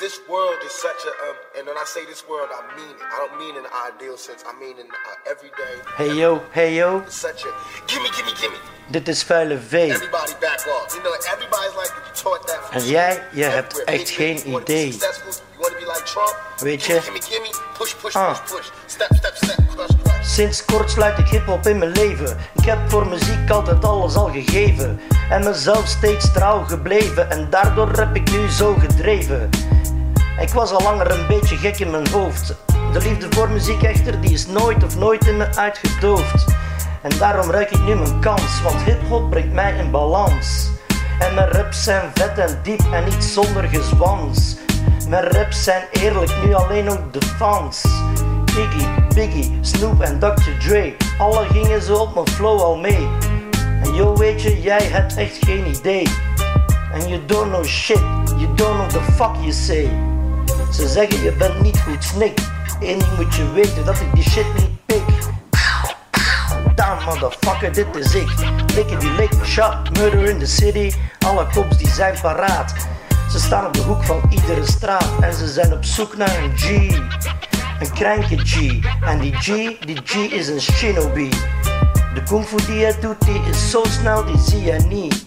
this world is such a, um, and when I say this world, I mean it. I don't mean in the ideal sense. I mean in uh, everyday. Hey yo, hey yo, It's such a gimme, gimme, gimme. dit is vuile V. Everybody back off. You know, everybody's like taught that. En jij, je hebt echt geen. You idee. You? Weet je? Ah. Sinds kort sluit ik hip-hop in mijn leven. Ik heb voor muziek altijd alles al gegeven. En mezelf steeds trouw gebleven. En daardoor heb ik nu zo gedreven. Ik was al langer een beetje gek in mijn hoofd. De liefde voor muziek echter, die is nooit of nooit in me uitgedoofd. En daarom ruik ik nu mijn kans, want hip-hop brengt mij in balans. En mijn raps zijn vet en diep en niet zonder gezwans. Mijn raps zijn eerlijk, nu alleen ook de fans. Iggy, Biggie, Snoop en Dr. Dre, alle gingen zo op mijn flow al mee. En yo, weet je, jij hebt echt geen idee. And you don't know shit, you don't know the fuck you say. Ze zeggen je bent niet goed snik. Eén ding moet je weten dat ik die shit niet pik. Damn motherfucker, dit is ik. Likken die lick, shot, murder in the city. Alle cops die zijn paraat. Ze staan op de hoek van iedere straat en ze zijn op zoek naar een G. Een kranke G. En die G, die G is een shinobi. De kung fu die hij doet, die is zo snel, die zie je niet.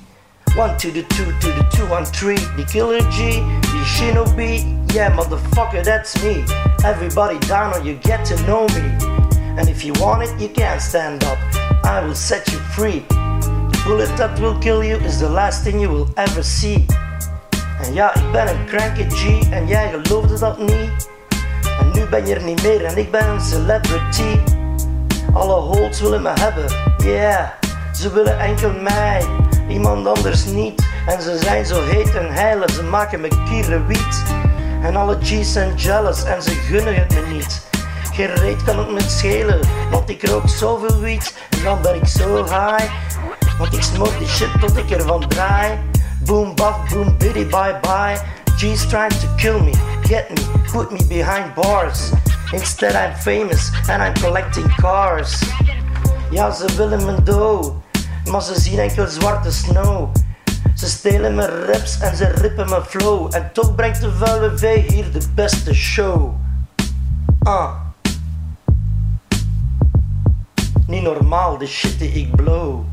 One to the two to the two one three. The killer G, shinobi. Yeah, motherfucker, that's me. Everybody down or you get to know me. And if you want it, you can't stand up. I will set you free. The bullet that will kill you is the last thing you will ever see. En ja, ik ben een cranky G en jij geloofde dat niet. En nu ben je er niet meer en ik ben een celebrity. Alle holds willen me hebben, yeah. Ze willen enkel mij, iemand anders niet. En ze zijn zo heet en heilig, ze maken me kierenwiet. En alle G's zijn jealous en ze gunnen het me niet. Geen reet kan het me schelen, want ik rook zoveel wiet. En dan ben ik zo high, want ik smoke die shit tot ik ervan draai. Boom, baf, boom, biddy, bye bye. G's trying to kill me, get me, put me behind bars. Instead I'm famous and I'm collecting cars. Ja, ze willen me dood, maar ze zien enkel zwarte snow. Ze stelen mijn raps en ze rippen mijn flow. En toch brengt de vuile V hier de beste show. Ah. Niet normaal, de shit die ik blow.